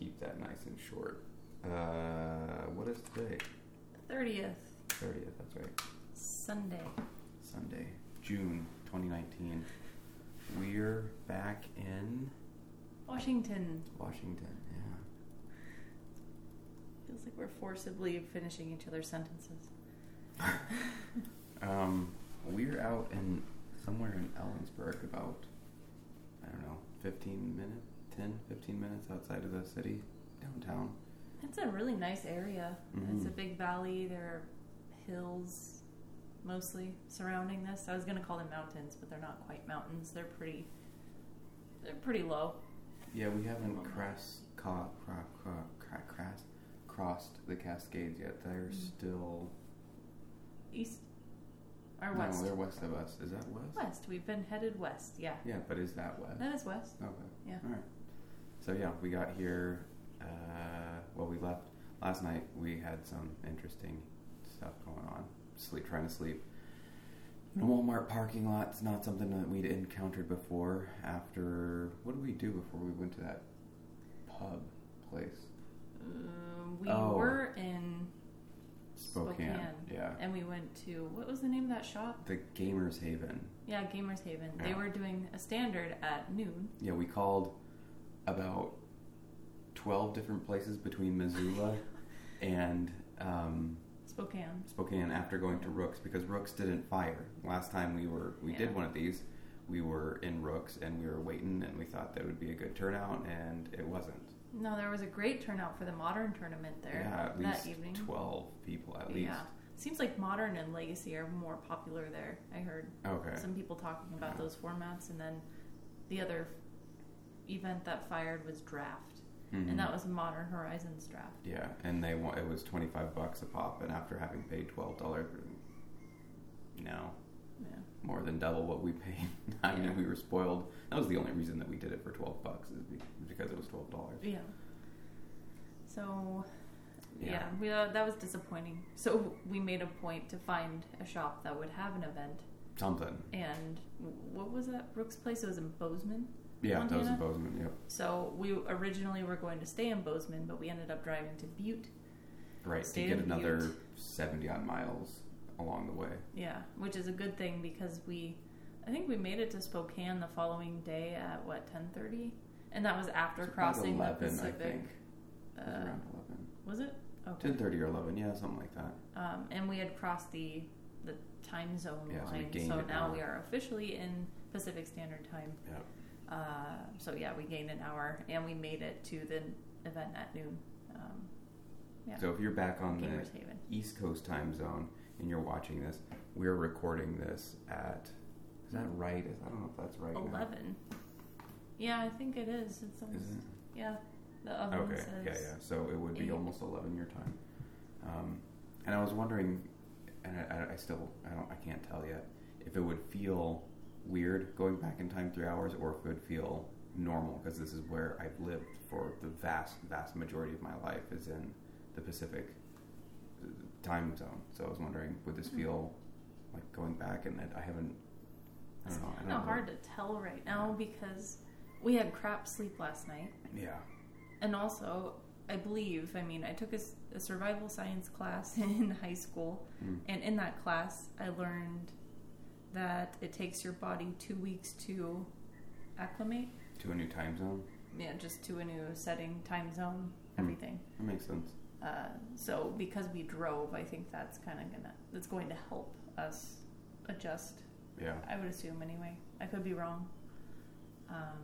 keep that nice and short. Uh, what is today? 30th, 30th, that's right. Sunday. Sunday, June 2019. We're back in Washington. Washington. Yeah. Feels like we're forcibly finishing each other's sentences. Um, we're out in somewhere in Ellensburg, about I don't know, 15 minutes, 10, 15 minutes outside of the city, downtown. It's a really nice area. It's a Mhm. big valley. There are hills mostly surrounding this. I was going to call them mountains, but they're not quite mountains. They're pretty they're pretty low. Yeah, we haven't cross, ca- cra- cra- cra- cross, crossed the Cascades yet. They're Mhm. still East or no, west? they're west of us. Is that west? West. We've been headed west. Yeah. Yeah, but is that west? That is west. Okay. Yeah. All right. So yeah, we got here. Uh, well, we left last night. We had some interesting stuff going on. Sleep, trying to sleep. In a Walmart parking lot. It's not something that we'd encountered before. After what did we do before we went to that pub place? Um, we Oh. were in Spokane. Spokane. Yeah. and we went to what was the name of that shop? The Gamers Haven. Yeah, Gamers Haven. They were doing a standard at noon. Yeah, we called about twelve different places between Missoula and um, Spokane. Spokane after going to Rooks because Rooks didn't fire. Last time we were we Yeah. did one of these, we were in Rooks and we were waiting and we thought that would be a good turnout and it wasn't. No, there was a great turnout for the modern tournament there yeah, at that evening. twelve people at least. Yeah. Seems like modern and legacy are more popular there. I heard Okay. some people talking about Yeah. those formats, and then the other event that fired was draft, Mhm. and that was Modern Horizons draft. Yeah, and they want it was twenty five bucks a pop, and after having paid twelve dollars, no, Yeah. more than double what we paid. I Yeah. mean, we were spoiled. That was the only reason that we did it for twelve bucks is because it was twelve dollars. Yeah. So, yeah, Yeah. we, uh, that was disappointing. So we made a point to find a shop that would have an event. Something. And what was that Brooks place? It was in Bozeman. Yeah, that was in Bozeman. Yep. So we originally were going to stay in Bozeman, but we ended up driving to Butte. Right. To get another Butte. seventy odd miles along the way. Yeah, which is a good thing because we, I think we made it to Spokane the following day at what ten thirty, and that was after crossing the Pacific. I think. Uh, around eleven. was it? Okay. Ten thirty or eleven. Yeah, something like that. Um, and we had crossed the the time zone Yeah, so line, gained so now we are officially in Pacific Standard Time. Yep. Uh, so yeah, we gained an hour, and we made it to the event at noon. Um, yeah, So if you're back on the Haven. East Coast time zone and you're watching this, we're recording this at. Is that right? Is- I don't know if that's right. now. Eleven. Yeah, I think it is. It's almost Is it? yeah. The oven Okay. says Yeah, yeah. So it would be eight. almost eleven your time. Um, and I was wondering, and I, I, I still I don't I can't tell yet if it would feel weird going back in time three hours or if it would feel normal because this is where I've lived for the vast vast majority of my life is in the Pacific uh, time zone. So I was wondering, would this Mhm. feel like going back and that I haven't. I It's don't know. I kind of hard to tell right now because we had crap sleep last night, Yeah. and also I believe I mean I took a survival science class in high school, Mm. and in that class I learned that it takes your body two weeks to acclimate. To a new time zone. Yeah, just to a new setting, time zone, Hmm. everything. That makes sense. Uh, so because we drove, I think that's kind of gonna that's going to help us adjust. Yeah. I would assume anyway. I could be wrong. Um,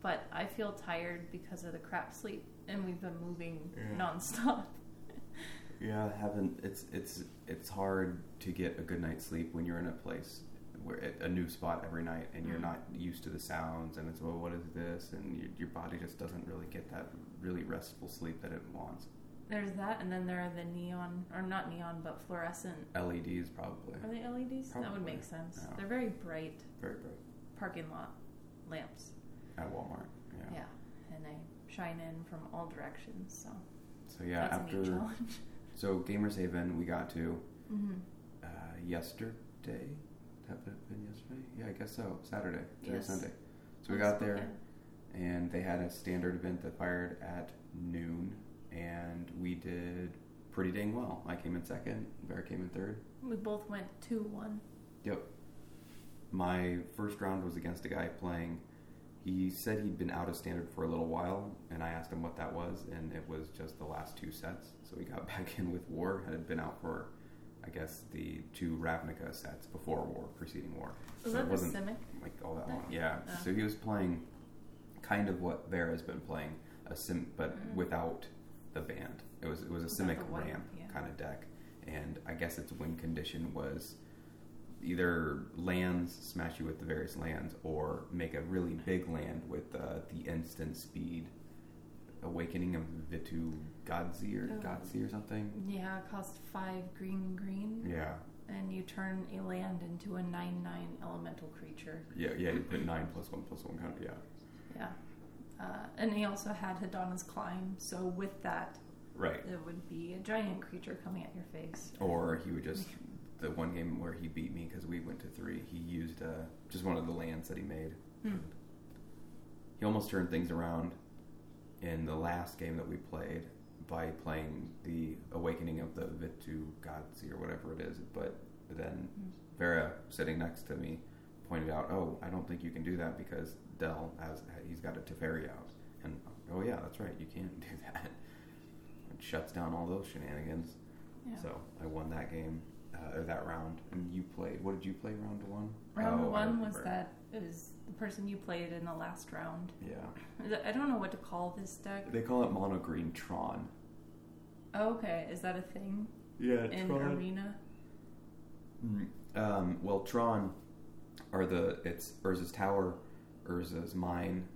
but I feel tired because of the crap sleep, and we've been moving Yeah. nonstop. Yeah, I haven't. It's it's it's hard to get a good night's sleep when you're in a place where a new spot every night and you're Mhm. not used to the sounds and it's well, what is this? And your, your body just doesn't really get that really restful sleep that it wants. There's that, and then there are the neon, or not neon, but fluorescent. LEDs probably Are they LEDs? That would make sense. They're very bright very bright parking lot lamps. at Walmart. Yeah. Yeah, and they shine in from all directions. So So yeah, that's after challenge. so Gamers Haven we got to mm-hmm. uh, yesterday. That would have been yesterday. Yeah, I guess so. Saturday, Saturday, Yes. Sunday. So we got there. and they had a standard event that fired at noon, and we did pretty dang well. I came in second, Bear came in third. We both went 2 1. Yep. My first round was against a guy playing. He said he'd been out of standard for a little while, and I asked him what that was, and it was just the last two sets. So he got back in with War. Had been out for, I guess, the two Ravnica sets before War, preceding War. Was So that it wasn't Simic? like all that long. Yeah. Oh. So he was playing kind of what Vera's been playing, a sim, but Mm. without the band. It was it was a Simic ramp yeah. kind of deck, and I guess its win condition was either lands smash you with the various lands, or make a really big land with uh, the instant speed. Awakening of Vitu Ghazi or Oh. Ghazi or something. Yeah, it cost 5 green green, Yeah, and you turn a land into a 9 9 elemental creature. yeah, yeah. You put nine plus one plus one count. Yeah, Yeah. Uh, and he also had Hadana's Climb, so with that, right. it would be a giant creature coming at your face. Or he would just the one game where he beat me because we went to three. He used uh, just one of the lands that he made. Hmm. He almost turned things around in the last game that we played by playing the Awakening of the Vitu Ghazi or whatever it is. But then Vera, sitting next to me, pointed out, "Oh, I don't think you can do that because Dell has he's got a Teferi out." And oh yeah, that's right, you can't do that. It shuts down all those shenanigans. Yeah. So I won that game uh, or that round, and you played. What did you play round one? Round Oh, I one was that it was the person you played in the last round. Yeah, I don't know what to call this deck. they call it mono green Tron. Oh, okay, is that a thing Yeah, in Arena? Mm, Um, well, Tron are the it's Urza's tower, Urza's mine,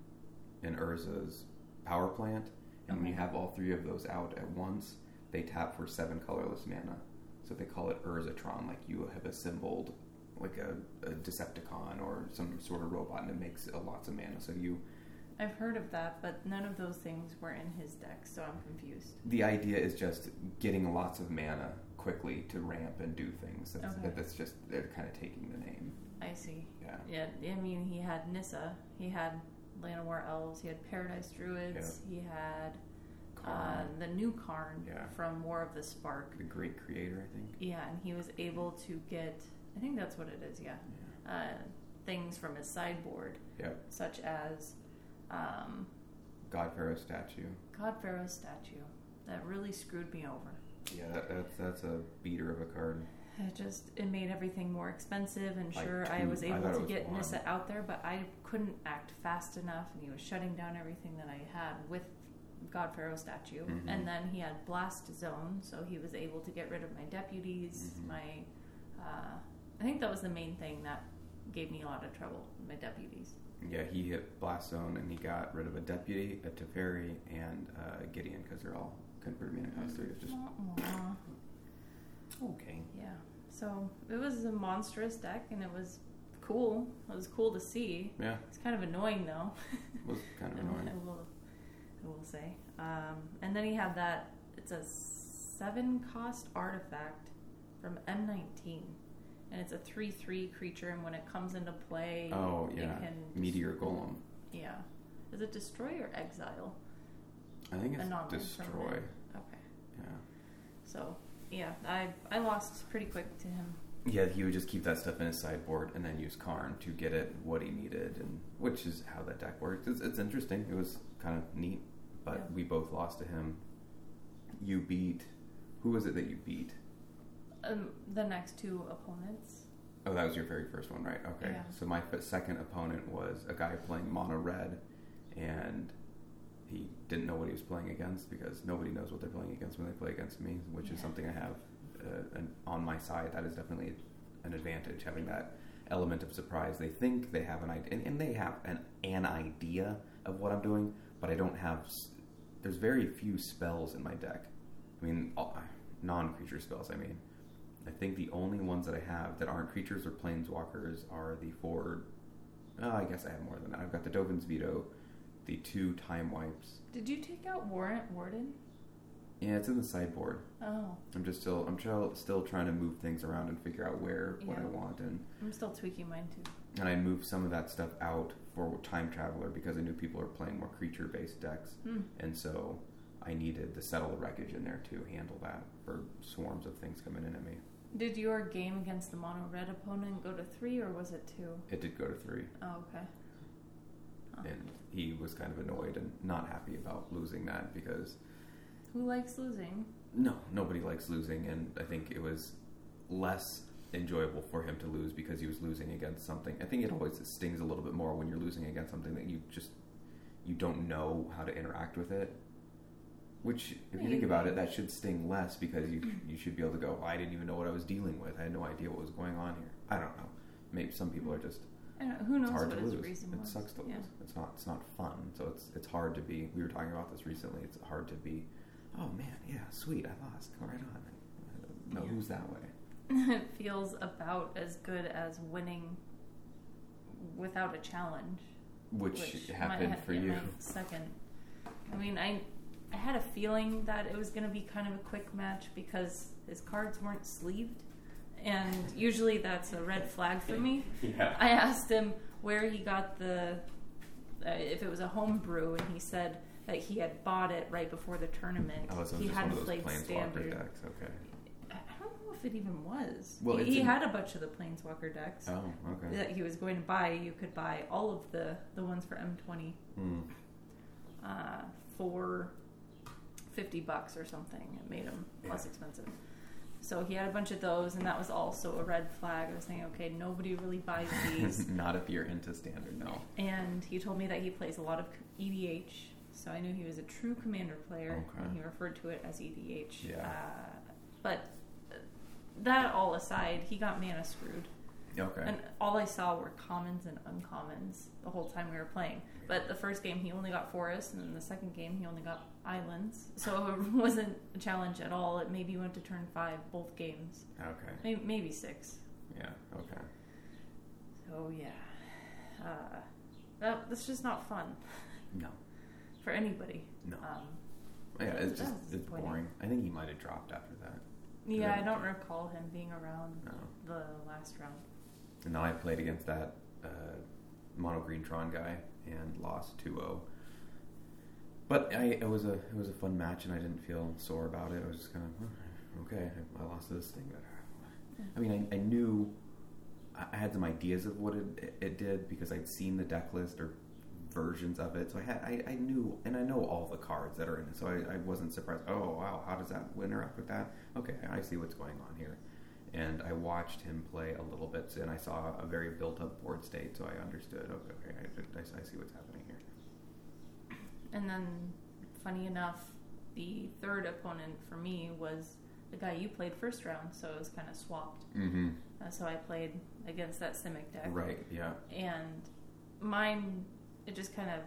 and Urza's power plant. And when you have all three of those out at once, they tap for seven colorless mana. So they call it Urzatron, like you have assembled like a, a Decepticon or some sort of robot, and it makes a lots of mana. So you, I've heard of that, but none of those things were in his deck, so I'm confused. the idea is just getting lots of mana quickly to ramp and do things. That's, Okay. that's just they're kind of taking the name. I see. Yeah. Yeah, I mean, he had Nissa, he had Llanowar Elves, he had Paradise Druids, he had uh, the new Karn Yeah. from War of the Spark. the great creator, I think. Yeah, and he was able to get, I think that's what it is, yeah, Yeah. uh, things from his sideboard, Yep. such as um, God Pharaoh statue. God Pharaoh statue. That really screwed me over. Yeah, that, that's that's a beater of a card. It just it made everything more expensive, and Like sure, I was able it to was get. Nissa out there, but I couldn't act fast enough, and he was shutting down everything that I had with God Pharaoh statue. Mhm. And then he had Blast Zone, so he was able to get rid of my deputies. Mhm. My, uh, I think that was the main thing that gave me a lot of trouble. My deputies. Yeah, he hit Blast Zone and he got rid of a deputy, a Teferi, and uh, Gideon because they're all converted mana cost three. It's just Aw. okay. Yeah. So it was a monstrous deck, and it was cool. It was cool to see. Yeah, It's kind of annoying though. It was kind of I annoying. I will say. Um, and then he had that. It's a seven cost artifact from M19, and it's a three three creature. And when it comes into play, Oh it yeah, can Meteor Golem. Yeah. Is it destroy or exile? I think it's destroy. Okay. Yeah. So yeah, I I lost pretty quick to him. Yeah, he would just keep that stuff in his sideboard and then use Karn to get it what he needed, and which is how that deck worked. It's, it's interesting. It was kind of neat, but Yeah. we both lost to him. You beat. Who was it that you beat? Um, the next two opponents. Oh, that was your very first one, right? Okay. Yeah. So my second opponent was a guy playing mono red, and he didn't know what he was playing against because nobody knows what they're playing against when they play against me, which is something I have uh, an, on my side. That is definitely an advantage having that element of surprise. They think they have an idea, and, and they have an an idea of what I'm doing, but I don't have. There's very few spells in my deck. I mean, uh, non-creature spells. I mean. I think the only ones that I have that aren't creatures or planeswalkers are the four. Oh, I guess I have more than that. I've got the Dovin's Veto, the two Time Wipes. Did you take out Warrant Warden? Yeah, it's in the sideboard. Oh, I'm just still I'm still still trying to move things around and figure out where what I want and I'm still tweaking mine too. and I moved some of that stuff out for time traveler because I knew people are playing more creature based decks Hmm. and so I needed the settle the wreckage in there to handle that for swarms of things coming in at me. Did your game against the mono red opponent go to three or was it two? It did go to three, Oh, okay. Oh. and he was kind of annoyed and not happy about losing that because Who likes losing? no, nobody likes losing, and I think it was less enjoyable for him to lose because he was losing against something. I think it always stings a little bit more when you're losing against something that you just you don't know how to interact with it. Which, if you think about it, that should sting less because you you should be able to go. Oh, I didn't even know what I was dealing with. I had no idea what was going on here. I don't know. Maybe some people are just know. Who knows it's hard what to his lose. reason It sucks to lose. It's not. It's not fun. So it's it's hard to be. We were talking about this recently. It's hard to be. Oh man, yeah, sweet. I lost. Go right on. No, Yeah. who's that way. It feels about as good as winning without a challenge. Which, which happened might have for you. second. I mean, I I had a feeling that it was going to be kind of a quick match because his cards weren't sleeved, and usually that's a red flag for me. Yeah. I asked him where he got the uh, if it was a home brew, and he said that he had bought it right before the tournament. Oh, so he hadn't played standard. decks. Okay. I I don't know if it even was. Well, he he had a bunch of the planeswalker decks Oh, okay. that he was going to buy. You could buy all of the the ones for M20 Hmm. uh, for fifty bucks or something. It made them less expensive. So he had a bunch of those, and that was also a red flag. I was thinking, okay, nobody really buys these. Not if you're into standard, no. and he told me that he plays a lot of EDH, so I knew he was a true commander player, Okay. and he referred to it as EDH. Yeah. Uh, but that all aside, he got mana screwed. Okay. And all I saw were commons and uncommons the whole time we were playing. But the first game he only got forests, and then the second game he only got islands. So it wasn't a challenge at all. It maybe went to turn five both games, okay. maybe, maybe six. Yeah. Okay. So yeah, uh, that, that's just not fun No. for anybody. No. Um, Yeah, it's just it's boring. I think he might have dropped after that. Yeah, I don't recall him being around No. the last round. And I played against that uh, mono green Tron guy and lost 2-0. But I, it was a it was a fun match, and I didn't feel sore about it. I was just kind of okay. I lost this thing, but I mean, I, I knew I I had some ideas of what it, it did because I'd seen the deck list or versions of it, so I had I, I knew and I know all the cards that are in it, so I, I wasn't surprised. Oh wow, how does that interact with that? Okay, I see what's going on here. And I watched him play a little bit, and I saw a very built-up board state, so I understood. Okay, okay, I, I, I see what's happening here. And then, funny enough, the third opponent for me was the guy you played first round, so it was kind of swapped. Mm-hmm. Uh, so I played against that Simic deck. Right. Yeah. And mine, it just kind of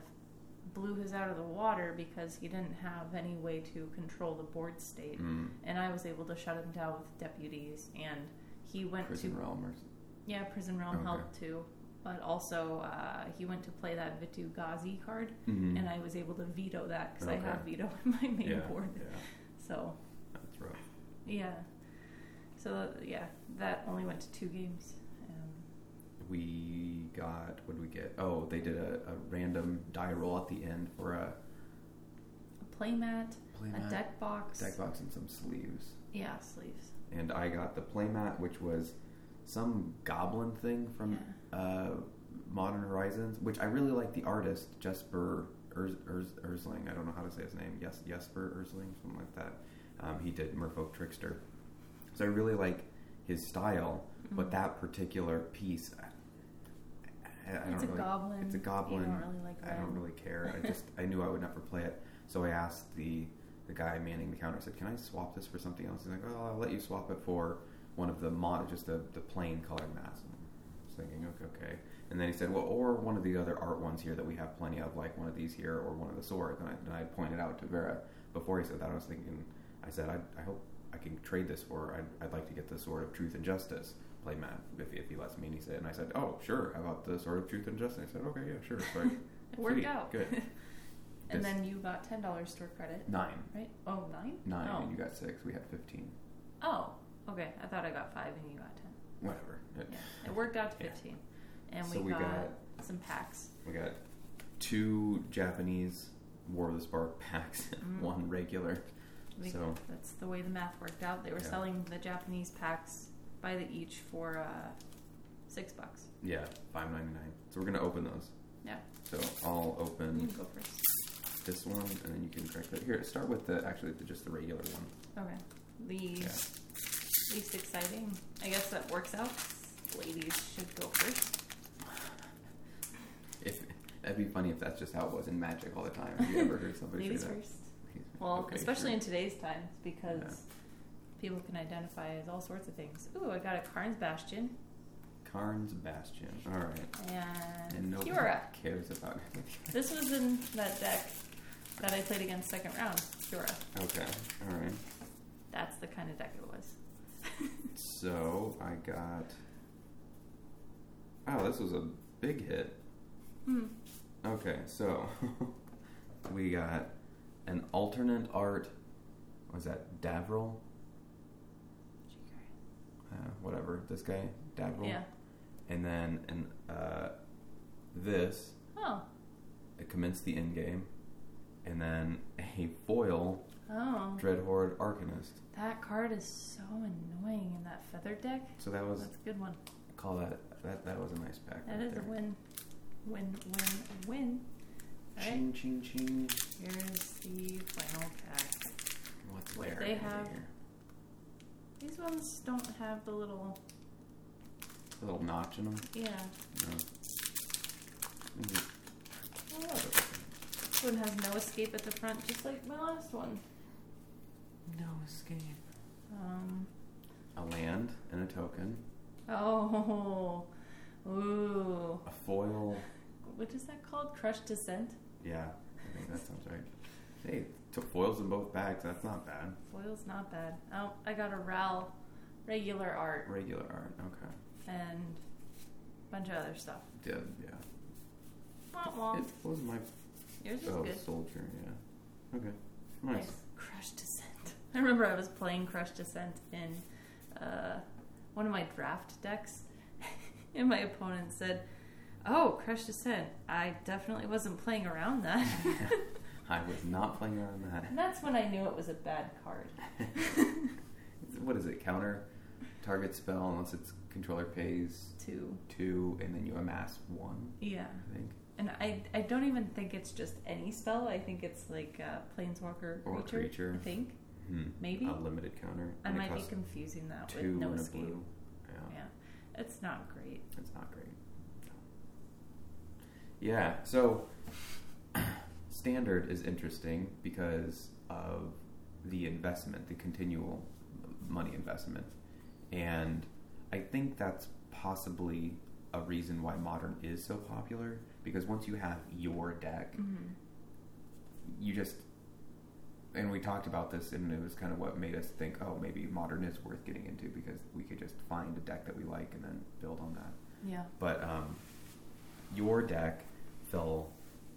blew his out of the water because he didn't have any way to control the board state. Mm. And I was able to shut him down with deputies. And he went Prison to. Realm or Yeah, Prison Realm Okay. helped too. But also, uh, he went to play that Vitu Ghazi card, mm-hmm. and I was able to veto that because I have veto in my main yeah, board. Yeah, So, that's rough. yeah. So, yeah, that only went to two games. We got what did we get? Oh, they did a, a random die roll at the end for a a playmat, playmat, a deck box. deck box, and some sleeves. Yeah, sleeves. And I got the playmat, which was some goblin thing from uh, Modern Horizons, which I really like. The artist Jesper Ers, Ers, Ersling. I don't know how to say his name. Yes, Jesper Ersling, something like that. Um, he did Merfolk Trickster, so I really like his style. But Mhm. that particular piece, I, it's a really. goblin. It's a goblin. You don't really like I don't really care. I just I knew I would never play it, so I asked the the guy manning the counter. I said, "Can I swap this for something else?" He's like, "Oh, I'll let you swap it for one of the mod, just the the plain colored mats." And I was thinking, "Okay, okay." And then he said, "Well, or one of the other art ones here that we have plenty of, like one of these here, or one of the swords." And I, and I pointed out to Vera before he said that. I was thinking, I said, "I, I hope I can trade this for. I'd, I'd like to get the sword of truth and justice." Play Matt if, if he lets me. And he said, and I said, "Oh, sure. How about the sword of truth and justice?" I said, "Okay, yeah, sure." So It worked Sweet, out. good. And This- then you got ten dollars store credit, nine, right? Oh, nine? nine, Oh. and you got six. We had fifteen. Oh, okay. I thought I got five and you got ten. Whatever. It- Yeah, it worked out to Yeah. fifteen, and So we, we got, got- some packs. We got two Japanese War of the Spark packs, Mm. one regular. We, So- that's the way the math worked out. They were Yeah. selling the Japanese packs by the each for uh, six bucks. Yeah, five ninety nine. So we're gonna open those. Yeah. So I'll You open can go first. this one, and then you can correct it. Here, start with the actually the, just the regular one. Okay. Least Yeah. least exciting. I guess that works out. Ladies should go first. If that'd be funny if that's just how it was in Magic all the time. Have you ever heard somebody Ladies say that? first. Well, Okay, especially sure. in today's times because Yeah. People can identify as all sorts of things. Ooh, I got a Karn's Bastion Karn's Bastion. All right. and, And nobody Kiora. cares about it. This was in that deck that I played against second round. Kiora. Okay. All right. That's the kind of deck it was. So I got. Oh, this was a big hit. Hmm. Okay, so we got an alternate art. Was that Davriel? Uh, whatever. This guy, Davriel. Yeah. And then and uh, this Oh. it commenced the end game, and then a foil Oh. Dreadhorde Arcanist. That card is so annoying in that feather deck. So that was That's a good one. call that that that was a nice pack. That right is there. a win. Win, win, win. Ching ching ching. here's the final pack. What's What there? they have- here? These ones don't have the little, A little notch in them. yeah. No. Mhm. Oh. This one has no escape at the front, just like my last one. No escape. Um, A land and a token. oh, ooh. A foil. What is that called? Crush Dissent? Yeah, I think that sounds right. Hey, took foils in both bags. That's not bad. Foil's not bad. Oh, I got a RAL regular art Regular art. Okay. and a bunch of other stuff. Yeah, yeah. Womp womp. It was my Yours is oh good. soldier. Yeah. Okay. Nice. Crush Dissent. I remember I was playing Crush Dissent in uh, one of my draft decks, and my opponent said, "Oh, Crush Dissent. I definitely wasn't playing around that." I was not playing around that. and that's when I knew it was a bad card. what is it? Counter target spell unless its controller pays Two. two, and then you amass one. Yeah. I think. And I, I don't even think it's just any spell. I think it's like a planeswalker Or creature. creature. I think. Hmm. Maybe. a limited counter. I and might be confusing that with no escape. blue. Yeah, Yeah. It's not great. it's not great. Yeah, so standard is interesting because of the investment, the continual money investment, and I think that's possibly a reason why modern is so popular because once you have your deck Mm-hmm. you just and we talked about this and it was kind of what made us think oh maybe modern is worth getting into because we could just find a deck that we like and then build on that Yeah. but um, your deck fell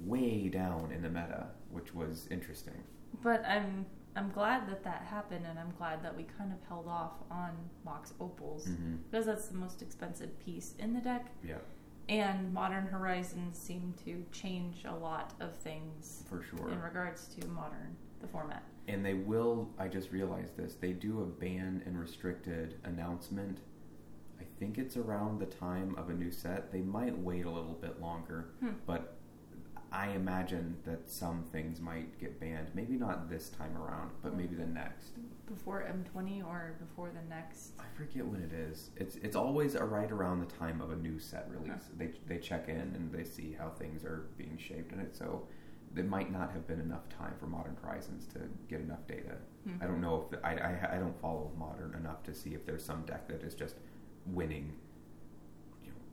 way down in the meta which was interesting But I'm I'm glad that that happened, and I'm glad that we kind of held off on Mox Opals mm-hmm. because that's the most expensive piece in the deck. yeah And Modern Horizons seem to change a lot of things for sure in regards to modern the format. and they will i just realized this they do a ban and restricted announcement i think it's around the time of a new set they might wait a little bit longer Hmm. but i imagine that some things might get banned. Maybe not this time around but maybe the next. Before M20 or before the next. i forget when it is. It's it's always right around the time of a new set release. They they check in and they see how things are being shaped in it. So there might not have been enough time for modern horizons to get enough data. Hmm. I don't know if I, I, I don't follow modern enough to see if there's some deck that is just winning,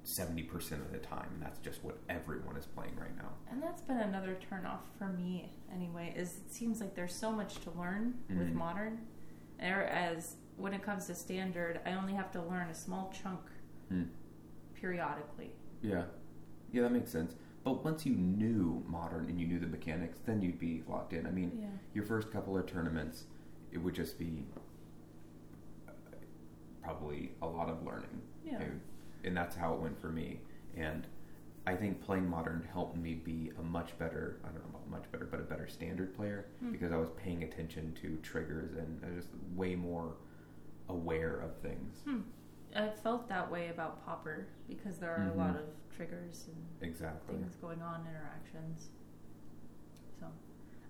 you know, seventy percent of the time, and that's just what everyone is playing right now. And that's been another turnoff for me anyway, is it seems like there's so much to learn with Mhm. modern. Whereas when it comes to standard, I only have to learn a small chunk Hmm. periodically. Yeah, yeah, that makes sense. But once you knew modern and you knew the mechanics, then you'd be locked in. I mean, Yeah. your first couple of tournaments, it would just be uh, probably a lot of learning. Yeah. And that's how it went for me. And I think playing modern helped me be a much better, I don't know about much better, but a better standard player Hmm. because I was paying attention to triggers and I was just way more aware of things. Hmm. I felt that way about Pauper because there are Mhm. a lot of triggers and Exactly. things going on, interactions. So,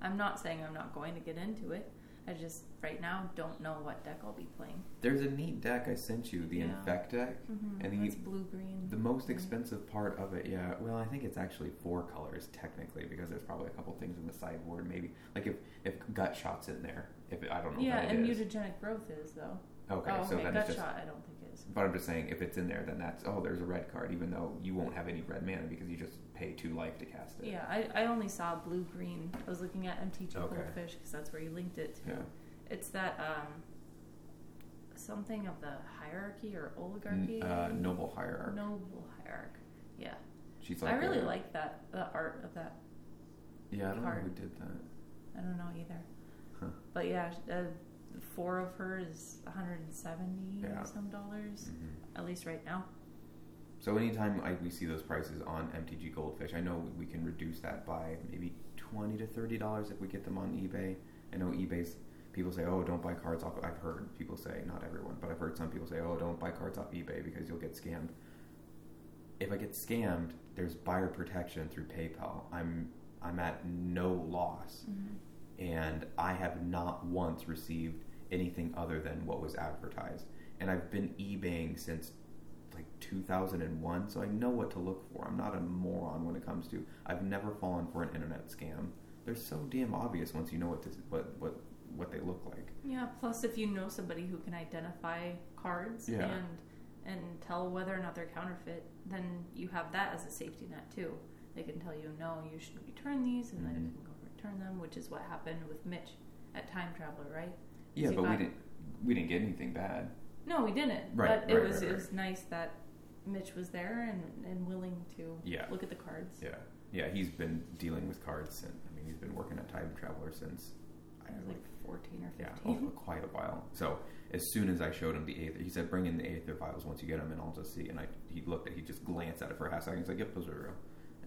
I'm not saying I'm not going to get into it. I just right now don't know what deck I'll be playing. There's a neat deck I sent you, the Yeah. Infect deck. Mm-hmm. And the- it's blue green. The most expensive part of it, yeah. Well, I think it's actually four colors technically because there's probably a couple things in the sideboard. Maybe like if if gut shots in there. If I don't know. Yeah, and is. mutagenic growth is though. Okay, oh, so okay. then Gut it's just. shot, I don't think is. But I'm just saying, if it's in there, then that's oh, there's a red card, even though you won't have any red mana because you just pay two life to cast it. Yeah, I, I only saw blue green. I was looking at MTG Okay. Goldfish because that's where you linked it to. Yeah. It's that um something of the hierarchy or N- oligarchy. uh, noble hierarch. Noble hierarch. Yeah, She's like I really a- like that the art of that. Yeah, I don't know who did that. I don't know either, Huh. but yeah, uh, four of her is 170 Yeah. some dollars Mhm. at least right now. So anytime I, we see those prices on MTG Goldfish, I know we can reduce that by maybe twenty to thirty dollars if we get them on eBay. I know eBay's people say, "Oh, don't buy cards off." I've heard people say, not everyone, but I've heard some people say, "Oh, don't buy cards off eBay because you'll get scammed." If I get scammed, there's buyer protection through PayPal. I'm I'm at no loss, mm-hmm. and I have not once received anything other than what was advertised. And I've been eBaying since 2001, so I know what to look for. I'm not a moron when it comes to. I've never fallen for an internet scam. They're so damn obvious once you know what this, what what what they look like. Yeah. Plus, if you know somebody who can identify cards Yeah. and and tell whether or not they're counterfeit, then you have that as a safety net too. They can tell you, no, you should return these, and then you Mhm. can go return them, which is what happened with Mitch at Time Traveler, right? Yeah, but we didn't we didn't get anything bad. No, we didn't. Right, but it right, was right, it right. was nice that Mitch was there and, and willing to Yeah. look at the cards. Yeah, yeah. He's been dealing with cards since. I mean, he's been working at Time Traveler since. I I was know, like fourteen or Yeah, fifteen. Oh, oh, quite a while. So as soon as I showed him the Aether, he said, "Bring in the Aether files once you get them, and I'll just see." And I he looked at, he just glanced at it for a half second. He's like, "Yep, those are real."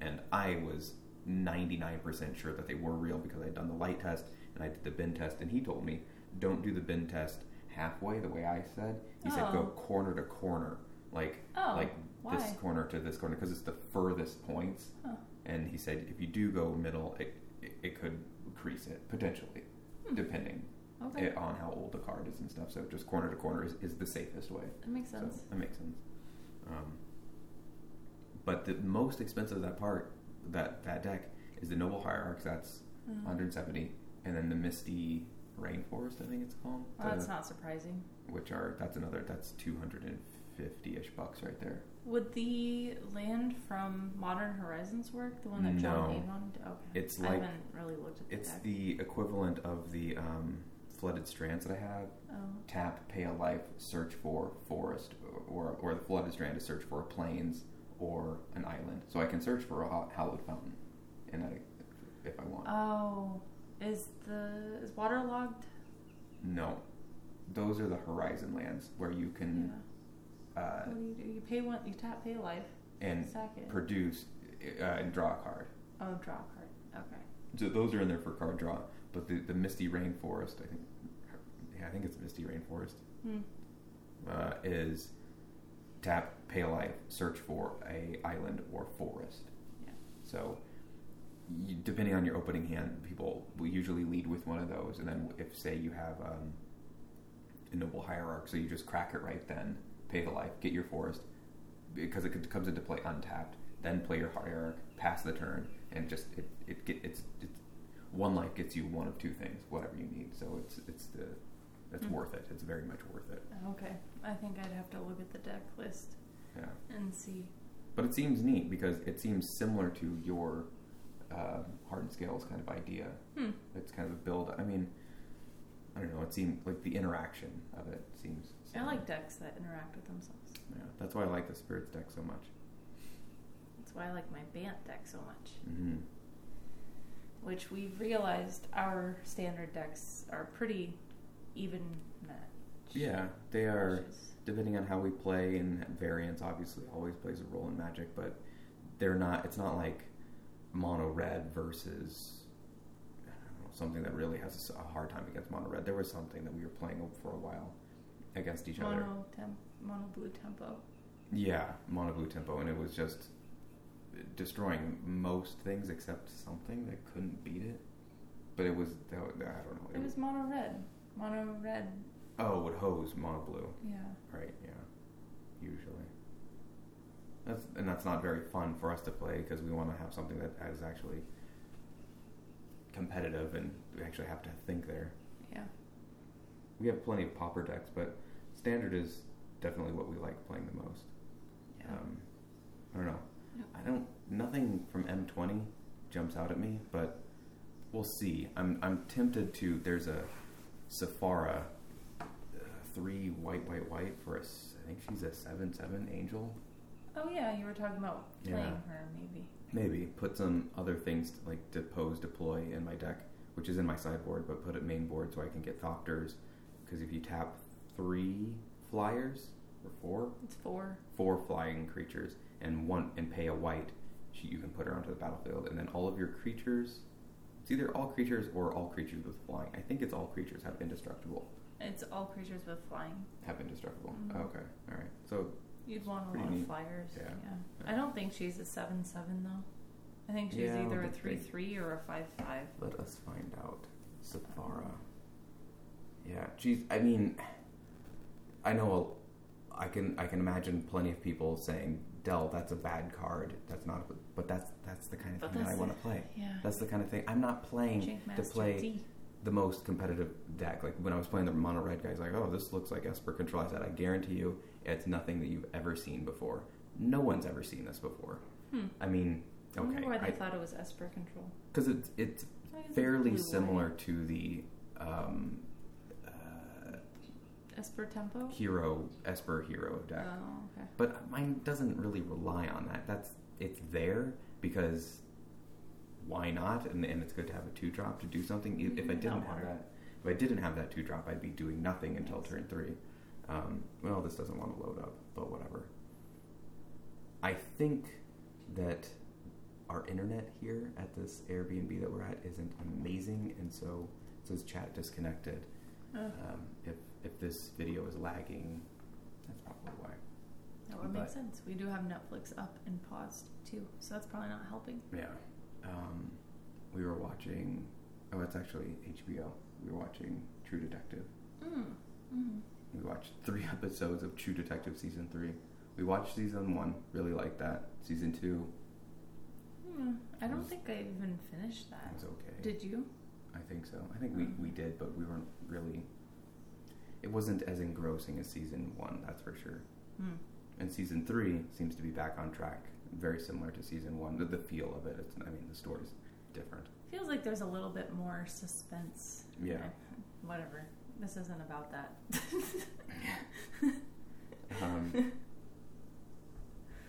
And I was ninety nine percent sure that they were real because I'd done the light test and I did the bin test, and he told me, "Don't do the bin test halfway the way I said." He said, "Go Oh. corner to corner, like Oh, like this corner to this corner, because it's the furthest points." Huh. And he said, if you do go middle, it it, it could crease it potentially, Hmm. depending Okay, it, on how old the card is and stuff. So just corner to corner is, is the safest way. that makes sense. So that makes sense. Um, but the most expensive of that part, that that deck, is the Noble Hierarchs. That's Mhm. 170, and then the Misty Rainforest, I think it's called. Well, that's not surprising. Which are that's another that's 250 ish bucks right there. Would the land from Modern Horizons work? The one that John No. To- Okay. It's I like- haven't really looked at the It's deck. the equivalent of the um, flooded strands that I have. Oh. tap, pay a life, search for forest, or, or the flooded strand to search for plains or an island. So I can search for a hallowed fountain, and I, if I want. Oh, is the is waterlogged? no, those are the horizon lands where you can uh, What do you do? You pay one. You tap, pay life. and it. produce uh, and draw a card. oh, draw a card. Okay. So those are in there for card draw. But the, the misty rainforest, I think, yeah, I think it's misty rainforest. Hmm. uh, is tap, pay life, search for a island or forest. Yeah. So, you, depending on your opening hand, people will usually lead with one of those, and then if say you have um, a noble hierarch, so you just crack it right then, pay the life, get your forest, because it comes into play untapped. Then play your heart hierarch, pass the turn, and just it it get it's it's one life gets you one of two things, whatever you need. So it's it's the it's Hmm. worth it. It's very much worth it. Okay. I think I'd have to look at the deck list Yeah. and see. But it seems neat because it seems similar to your um, hardened scales kind of idea. Hmm. It's kind of a build. I mean, I don't know. It seemed like the interaction of it seems. I like decks that interact with themselves. Yeah, that's why I like the spirits deck so much. That's why I like my Bant deck so much. hmm Which we've realized our standard decks are pretty even match. Yeah, they are. matches. depending on how we play and variance obviously always plays a role in magic but they're not it's not like mono red versus know, something that really has a hard time against mono red there was something that we were playing for a while against each other Mono, temp, mono blue tempo. yeah mono blue tempo and it was just destroying most things except something that couldn't beat it but it was that, i don't know It was mono red. Mono red, oh it would hose mono blue yeah. Right, yeah. Usually. That's and that's not very fun for us to play because we want to have something that is actually competitive and we actually have to think there. Yeah. We have plenty of pauper decks, but standard is definitely what we like playing the most. Yeah. Um, I don't know. I don't. Nothing from M20 jumps out at me, but we'll see. I'm I'm tempted to. There's a Sephara, uh, three white, white, white for a. I think she's a seven seven angel. oh yeah, you were talking about playing Yeah. her maybe. Maybe put some other things like depose, deploy in my deck, which is in my sideboard, but put it main board so I can get Thopters. Because if you tap three flyers or four, It's four. four flying creatures and one and pay a white, she, you can put her onto the battlefield, and then all of your creatures. It's either all creatures or all creatures with flying. I think it's all creatures have indestructible. It's all creatures with flying. Have indestructible. Mhm. okay, all right. So You'd want a lot neat. of flyers. Yeah. Yeah. I don't think she's a seven seven though. I think she's Yeah, either a three three or a five five. let us find out. Sephara. Yeah, she's. I mean, I know. I can. I can imagine plenty of people saying, "Dell, that's a bad card. That's not." A, but that's that's the kind of But thing that I want to play. Yeah. That's the kind of thing. I'm not playing to play D. the most competitive deck. Like when I was playing the mono red guys, like, oh, this looks like Esper Control. I said, I guarantee you, it's nothing that you've ever seen before. No one's ever seen this before. Hmm. I mean, I okay, why they thought it was Esper control. because it's it's I fairly similar to the um, Esper tempo. hero Esper hero deck, Oh, okay. but mine doesn't really rely on that. That's it's there because why not? And, and it's good to have a two drop to do something. If- If I Mhm, didn't have that, if I didn't have that two drop, I'd be doing nothing until Yes. turn three. Um, well, this doesn't want to load up, but whatever. I think that our internet here at this Airbnb that we're at isn't amazing, and so it says chat disconnected. Oh, Um, if if this video is lagging, that's probably why. that would make sense. We do have Netflix up and paused too, so that's probably not helping. Yeah. Um, we were watching. Oh, it's actually HBO. We were watching True Detective. Mm. Mm. We watched three episodes of True Detective season three. We watched season one. Really liked that. Season two Mm. I don't Was- think I even finished that. was okay. Did you? I think so. I think we, Mm. we did, but we weren't really. It wasn't as engrossing as season one, that's for sure. Mm. And season three seems to be back on track, very similar to season one. The, the feel of it, it's, I mean, the story's different. Feels like there's a little bit more suspense. Yeah. Whatever. This isn't about that. Um,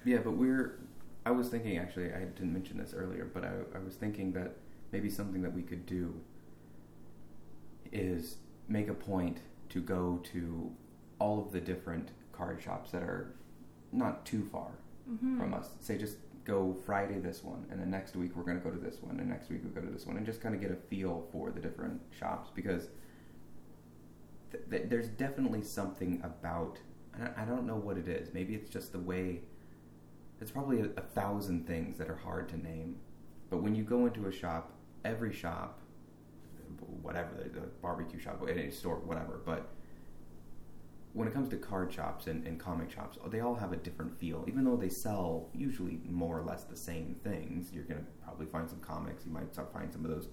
yeah, but we're. I was thinking actually, I didn't mention this earlier, but I, I was thinking that maybe something that we could do is make a point to go to all of the different card shops that are not too far Mhm. from us. Say just go Friday this one, and then next week we're going to go to this one, and next week we go to this one, and just kind of get a feel for the different shops because th- th- there's definitely something about. I don't- I don't know what it is. Maybe it's just the way. It's probably a, a thousand things that are hard to name, but when you go into a shop, every shop, whatever the, the barbecue shop, any store, whatever, but when it comes to card shops and, and comic shops, they all have a different feel. Even though they sell usually more or less the same things, you're going to probably find some comics. You might start find some of those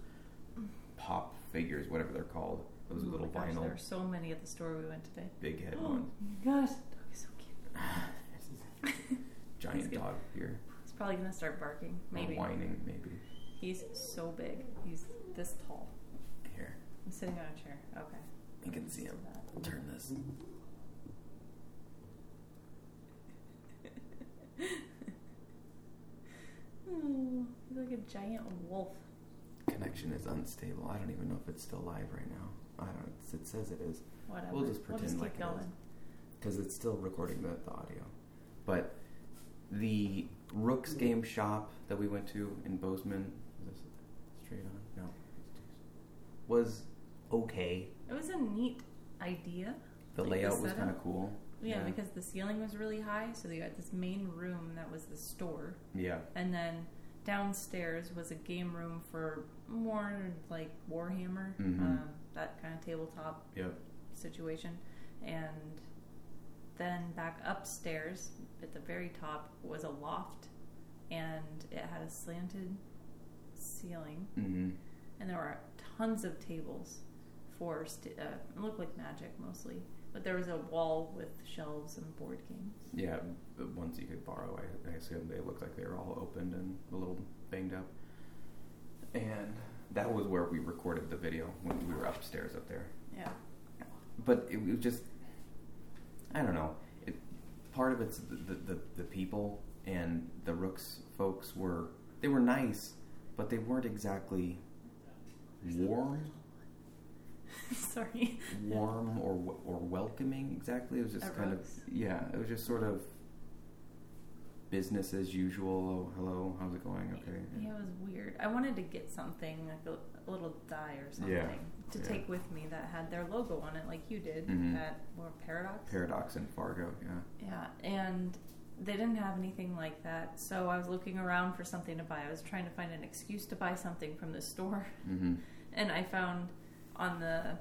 pop figures, whatever they're called, those Oh little gosh, vinyl There are so many at the store we went today. big head Oh ones. my gosh, dog is so cute. Giant dog here, He's probably gonna start barking. or Maybe. whining, maybe He's so big. He's this tall. I'm sitting on a chair. Okay. You can see him. Turn this. Ooh, he's like a giant wolf. Connection is unstable. I don't even know if it's still live right now. I don't. It says it is Whatever. We'll just pretend keep like it going. is. because it's still recording the, the audio. But the Rooks Game Shop that we went to in Bozeman, is this straight on? No, was okay. It was a neat idea. The Like the layout was kind of cool. Yeah, Yeah. because the ceiling was really high, so they got this main room that was the store, Yeah. and then downstairs was a game room for more like Warhammer, Mhm. um, that kind of tabletop Yep. situation, and then back upstairs at the very top was a loft, and it had a slanted ceiling, Mm-hmm. and there were tons of tables for st- uh, it looked like magic mostly, but there was a wall with shelves and board games. Yeah, the ones you could borrow. I, I assume they looked like they were all opened and a little banged up. And that was where we recorded the video when we were upstairs up there. Yeah. but it was just I don't know. It, part of it's the, the, the people and the Rooks folks were they were nice, but they weren't exactly warm, Sorry. warm or or welcoming. Exactly, it was just kind of yeah. It was just sort of business as usual. Oh, hello, how's it going? Okay. Yeah, it was weird. I wanted to get something like a, a little die or something Yeah, to yeah. take with me that had their logo on it, like you did Mhm. at or Paradox. Paradox in Fargo, yeah. Yeah, and they didn't have anything like that, so I was looking around for something to buy. I was trying to find an excuse to buy something from the store, Mm-hmm. and I found on the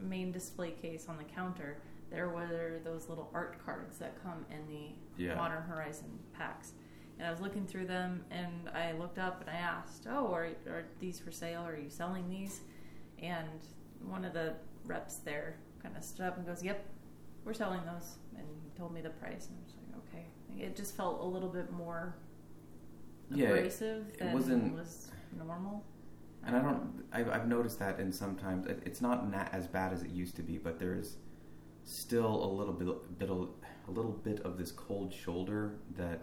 main display case on the counter there were those little art cards that come in the Yeah. Modern Horizon packs. And I was looking through them, and I looked up and I asked, "Oh, are, are these for sale? Are you selling these?" And one of the reps there kind of stood up and goes, "Yep, we're selling those." And told me the price, and I was like, "Okay." It just felt a little bit more Yeah, it- abrasive it than wasn't- was normal. And I don't. I've, I've noticed that in sometimes it- it's not na- as bad as it used to be, but there's still a little bit, bit of, a little bit of this cold shoulder that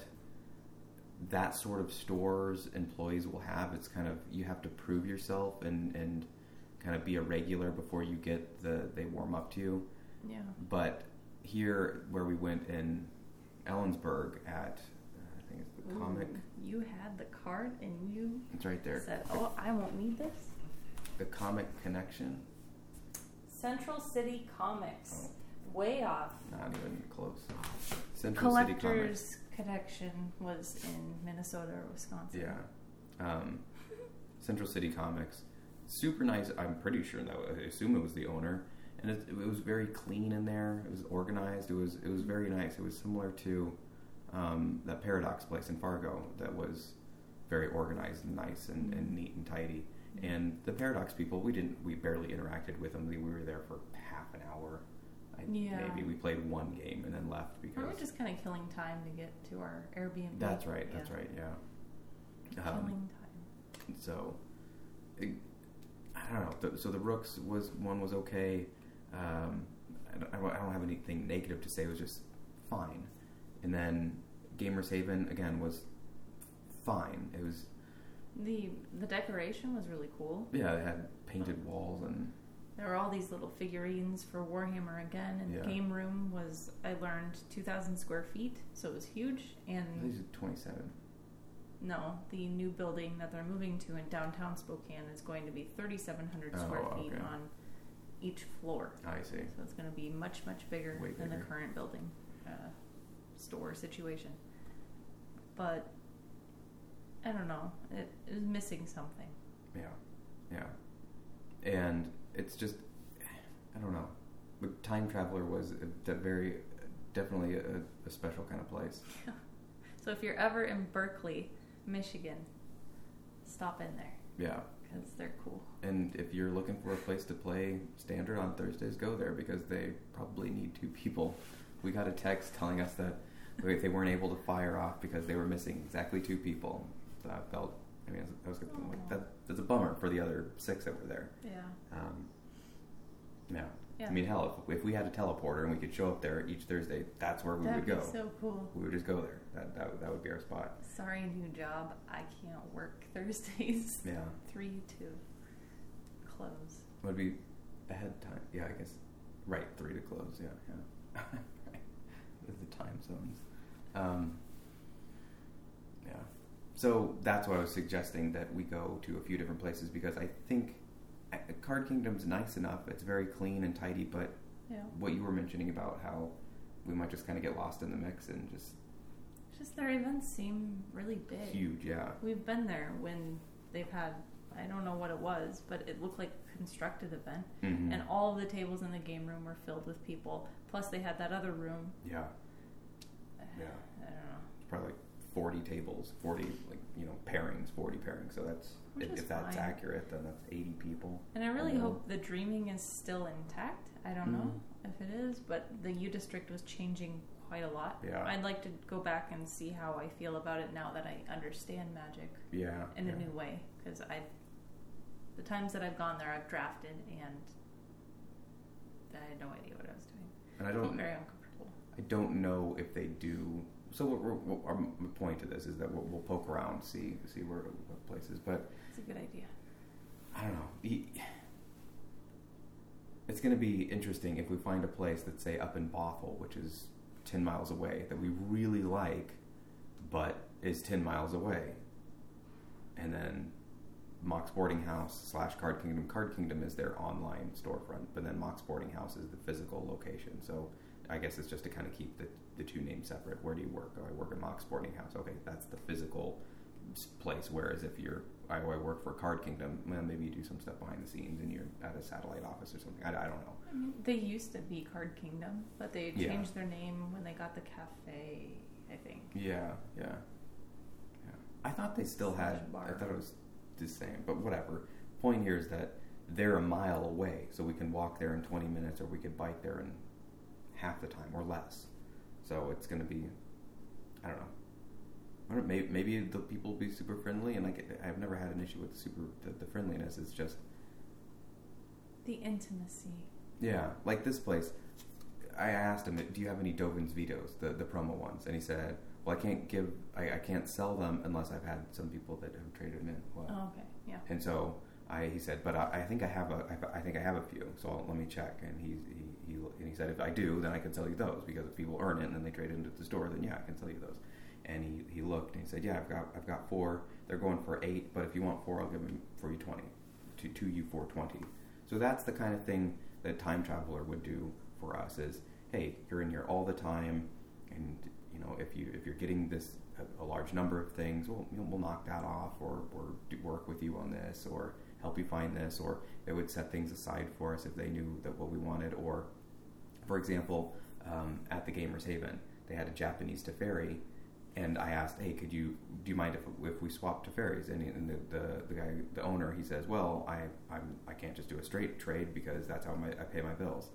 that sort of stores employees will have. It's kind of you have to prove yourself and and kind of be a regular before you get the they warm up to you. Yeah. But here, where we went in Ellensburg at uh, I think it's the comic. Ooh, You had the card, and you It's right there. said, "Oh, I won't need this." The comic connection. Central City Comics, Oh. way off. Not even close. Central City Comics. Collector's Connection was in Minnesota or Wisconsin. Yeah. Um, Central City Comics. Super nice. I'm pretty sure that I assume it was the owner, and it, it was very clean in there. It was organized. It was it was very nice. It was similar to um, that Paradox place in Fargo that was very organized and nice and, and neat and tidy. And the Paradox people, we didn't, we barely interacted with them. We were there for half an hour. I, Yeah. Maybe we played one game and then left because We were just kind of killing time to get to our Airbnb. that's right. That's Yeah. right. Yeah. Um, Killing time. so it, I don't know. The, so the Rooks was one was okay. Um, I don't- I don't have anything negative to say. It was just fine. And then Gamers Haven again was fine. It was The the decoration was really cool. yeah. It had painted walls and There were all these little figurines for Warhammer again, and Yeah. the game room was I learned two thousand square feet, so it was huge. And these are twenty seven. No, the new building that they're moving to in downtown Spokane is going to be 3,700 square Oh, feet okay. on each floor. I see. So it's going to be much, much bigger Way than the current building store situation. But I don't know. It, it was missing something. Yeah, yeah, and it's just I don't know. But Time Traveler was a, a very definitely a, a special kind of place. So if you're ever in Berkley, Michigan, stop in there Yeah, because they're cool. and if you're looking for a place to play Standard on Thursdays, go there because they probably need two people. We got a text telling us that they they weren't able to fire off because they were missing exactly two people. So I felt. I mean, I was, I was like, that, that's a bummer for the other six that were there. Yeah. Um, yeah, Yeah. I mean, hell, if, if we had a teleporter and we could show up there each Thursday, that's where we That'd would be go. so cool. we would just go there. That, that that would be our spot. Sorry, new job. I can't work Thursdays. Yeah, Three to close. would be ahead time. Yeah, I guess. Right, three to close. Yeah, yeah. right. The time zones. Um, yeah. So that's why I was suggesting that we go to a few different places because I think uh, Card Kingdom's nice enough. It's very clean and tidy, but Yeah. what you were mentioning about how we might just kind of get lost in the mix and just Just their events seem really big. huge. Yeah. We've been there when they've had I don't know what it was, but it looked like a constructed event. Mhm. And all of the tables in the game room were filled with people. Plus they had that other room. Yeah. Yeah. I don't know. It's probably like 40 tables, 40 like you know pairings, 40 pairings. So that's Which if, if that's fine. accurate, then that's 80 people. And I really hope the dreaming is still intact. I don't know Mhm. if it is, but the U district was changing quite a lot. Yeah. I'd like to go back and see how I feel about it now that I understand magic Yeah. in yeah. a new way. Because I, the times that I've gone there, I've drafted and I had no idea what I was doing. And I don't very uncomfortable. I don't know if they do. So what, we're, what our point to this is that we'll, we'll poke around, see see where what places, but It's a good idea. I don't know. The- It's going to be interesting if we find a place that's say up in Bothell, which is ten miles away, that we really like, but is ten miles away, and then Mox Boarding House slash Card Kingdom. Card Kingdom is their online storefront, but then Mox Boarding House is the physical location. So I guess it's just to kind of keep the, the two names separate. Where do you work? Oh, I work at Mox Boarding House. Okay, that's the physical place. Whereas if you're, I, I work for Card Kingdom, well, maybe you do some stuff behind the scenes and you're at a satellite office or something. I, I don't know. I mean, they used to be Card Kingdom, but they Yeah. changed their name when they got the cafe. I think. Yeah, yeah, yeah. I thought they still Slash had. bar. I thought it was the same, but whatever. Point here is that they're a mile away, so we can walk there in 20 minutes, or we could bike there in half the time or less. So it's going to be. I don't know. I don't, maybe, maybe the people will be super friendly, and like I've never had an issue with the super the, the friendliness. It's just The intimacy. Yeah, like this place. I asked him, "Do you have any Dovin's vetoes, the the promo ones?" And he said, "Well, I can't give, I, I can't sell them unless I've had some people that have traded them in." Well, Oh, okay. Yeah. and so I, he said, "But I, I think I have a, I, I think I have a few. So I'll, let me check." And he, he, he, and he said, "If I do, then I can sell you those because if people earn it and then they trade it into the store, then yeah, I can sell you those." And he, he looked and he said, "Yeah, I've got, I've got four. They're going for eight, but if you want four, I'll give them for you twenty, to to you for twenty. So that's the kind of thing that time traveler would do for us is hey you're in here all the time and you know if you if you're getting this a, large number of things well you know, we'll knock that off or or work with you on this or help you find this or they would set things aside for us if they knew that what we wanted or for example um, at the gamers haven they had a japanese Teferi and I asked, "Hey, could you do you mind if, if we swap Teferis?" And, and the, the the guy, the owner, he says, "Well, I I'm, I can't just do a straight trade because that's how my, I pay my bills."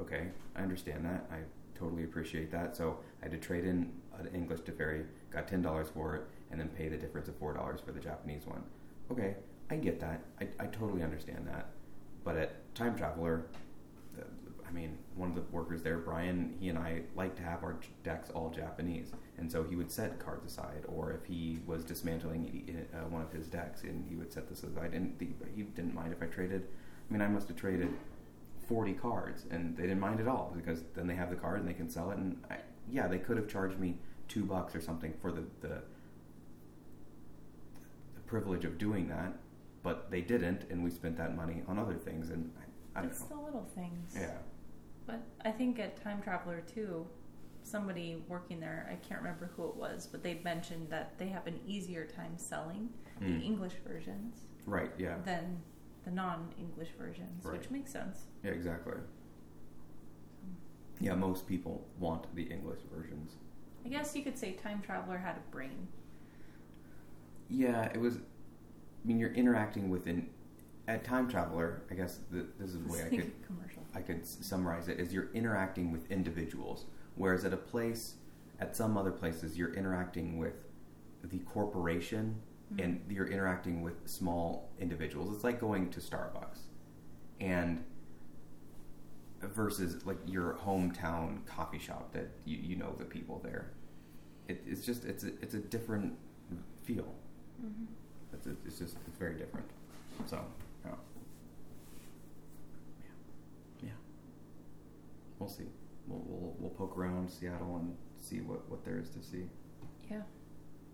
Okay, I understand that. I totally appreciate that. So I had to trade in an English Teferi, got ten dollars for it, and then pay the difference of four dollars for the Japanese one. Okay, I get that. I, I totally understand that. But at Time Traveler, the, I mean, one of the workers there, Brian, he and I like to have our decks all Japanese, and so he would set cards aside. Or if he was dismantling uh, one of his decks, and he would set this aside, and the, he didn't mind if I traded. I mean, I must have traded forty cards, and they didn't mind at all because then they have the card and they can sell it. And I, yeah, they could have charged me two bucks or something for the the, the privilege of doing that, but they didn't, and we spent that money on other things. And I, I it's know. the little things. Yeah. But I think at Time Traveler too, somebody working there, I can't remember who it was, but they mentioned that they have an easier time selling Mm. the English versions Right. Yeah. than the non-English versions, Right. which makes sense. Yeah. Exactly. Yeah. Most people want the English versions. I guess you could say Time Traveler had a brain. Yeah. It was. I mean, you're interacting with an. At Time Traveler, I guess the, this is the way I could commercial. I could summarize it is you're interacting with individuals, whereas at a place, at some other places, you're interacting with the corporation Mm-hmm. and you're interacting with small individuals. It's like going to Starbucks, and versus like your hometown coffee shop that you, you know the people there. It, it's just it's a, it's a different feel. hmm It's, it's just it's very different. So yeah. yeah, yeah. We'll see. We'll, we'll we'll poke around Seattle and see what what there is to see. Yeah.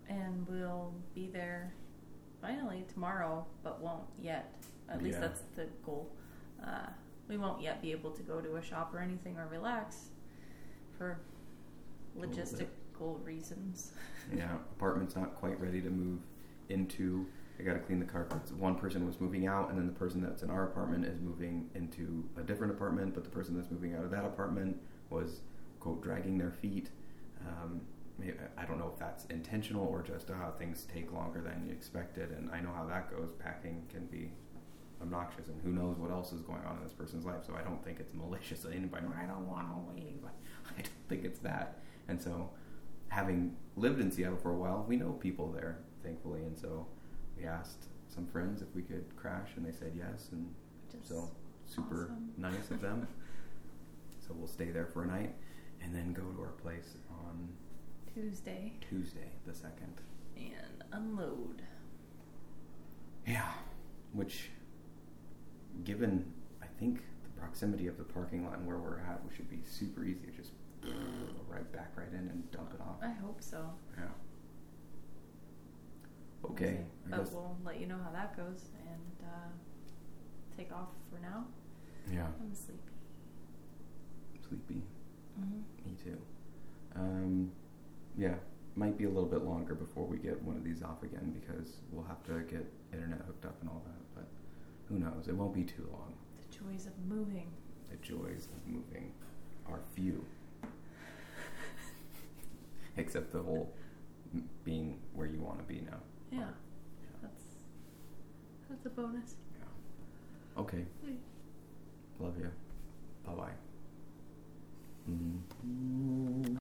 And we'll be there finally tomorrow, but won't yet. At least Yeah. that's the goal. Uh, we won't yet be able to go to a shop or anything or relax for A little bit. logistical reasons. Yeah, apartment's not quite ready to move into. I got to clean the carpets. One person was moving out, and then the person that's in our apartment is moving into a different apartment. But the person that's moving out of that apartment was quote dragging their feet. Um, I don't know if that's intentional or just uh, things take longer than you expected, and I know how that goes. Packing can be obnoxious, and who knows what else is going on in this person's life. So I don't think it's malicious. Anybody, I don't want to leave. I don't think it's that. And so having lived in Seattle for a while, we know people there, thankfully, and so we asked some friends if we could crash, and they said yes, and is so super awesome. nice of them. so we'll stay there for a night, and then go to our place on Tuesday Tuesday, the second. and unload. Yeah, which, given I think the proximity of the parking lot and where we're at, we should be super easy to just go right back right in and dump it off. I hope so. Yeah. We'll Okay. I But we'll let you know how that goes and uh, take off for now. Yeah. I'm sleepy. Sleepy. Mm-hmm. Me too. Um, yeah, might be a little bit longer before we get one of these off again because we'll have to get internet hooked up and all that. But who knows? It won't be too long. The joys of moving. The joys of moving are few, except the whole being where you want to be now. Yeah, that's that's a bonus. Yeah. Okay. Love you. Bye bye. Mm-hmm.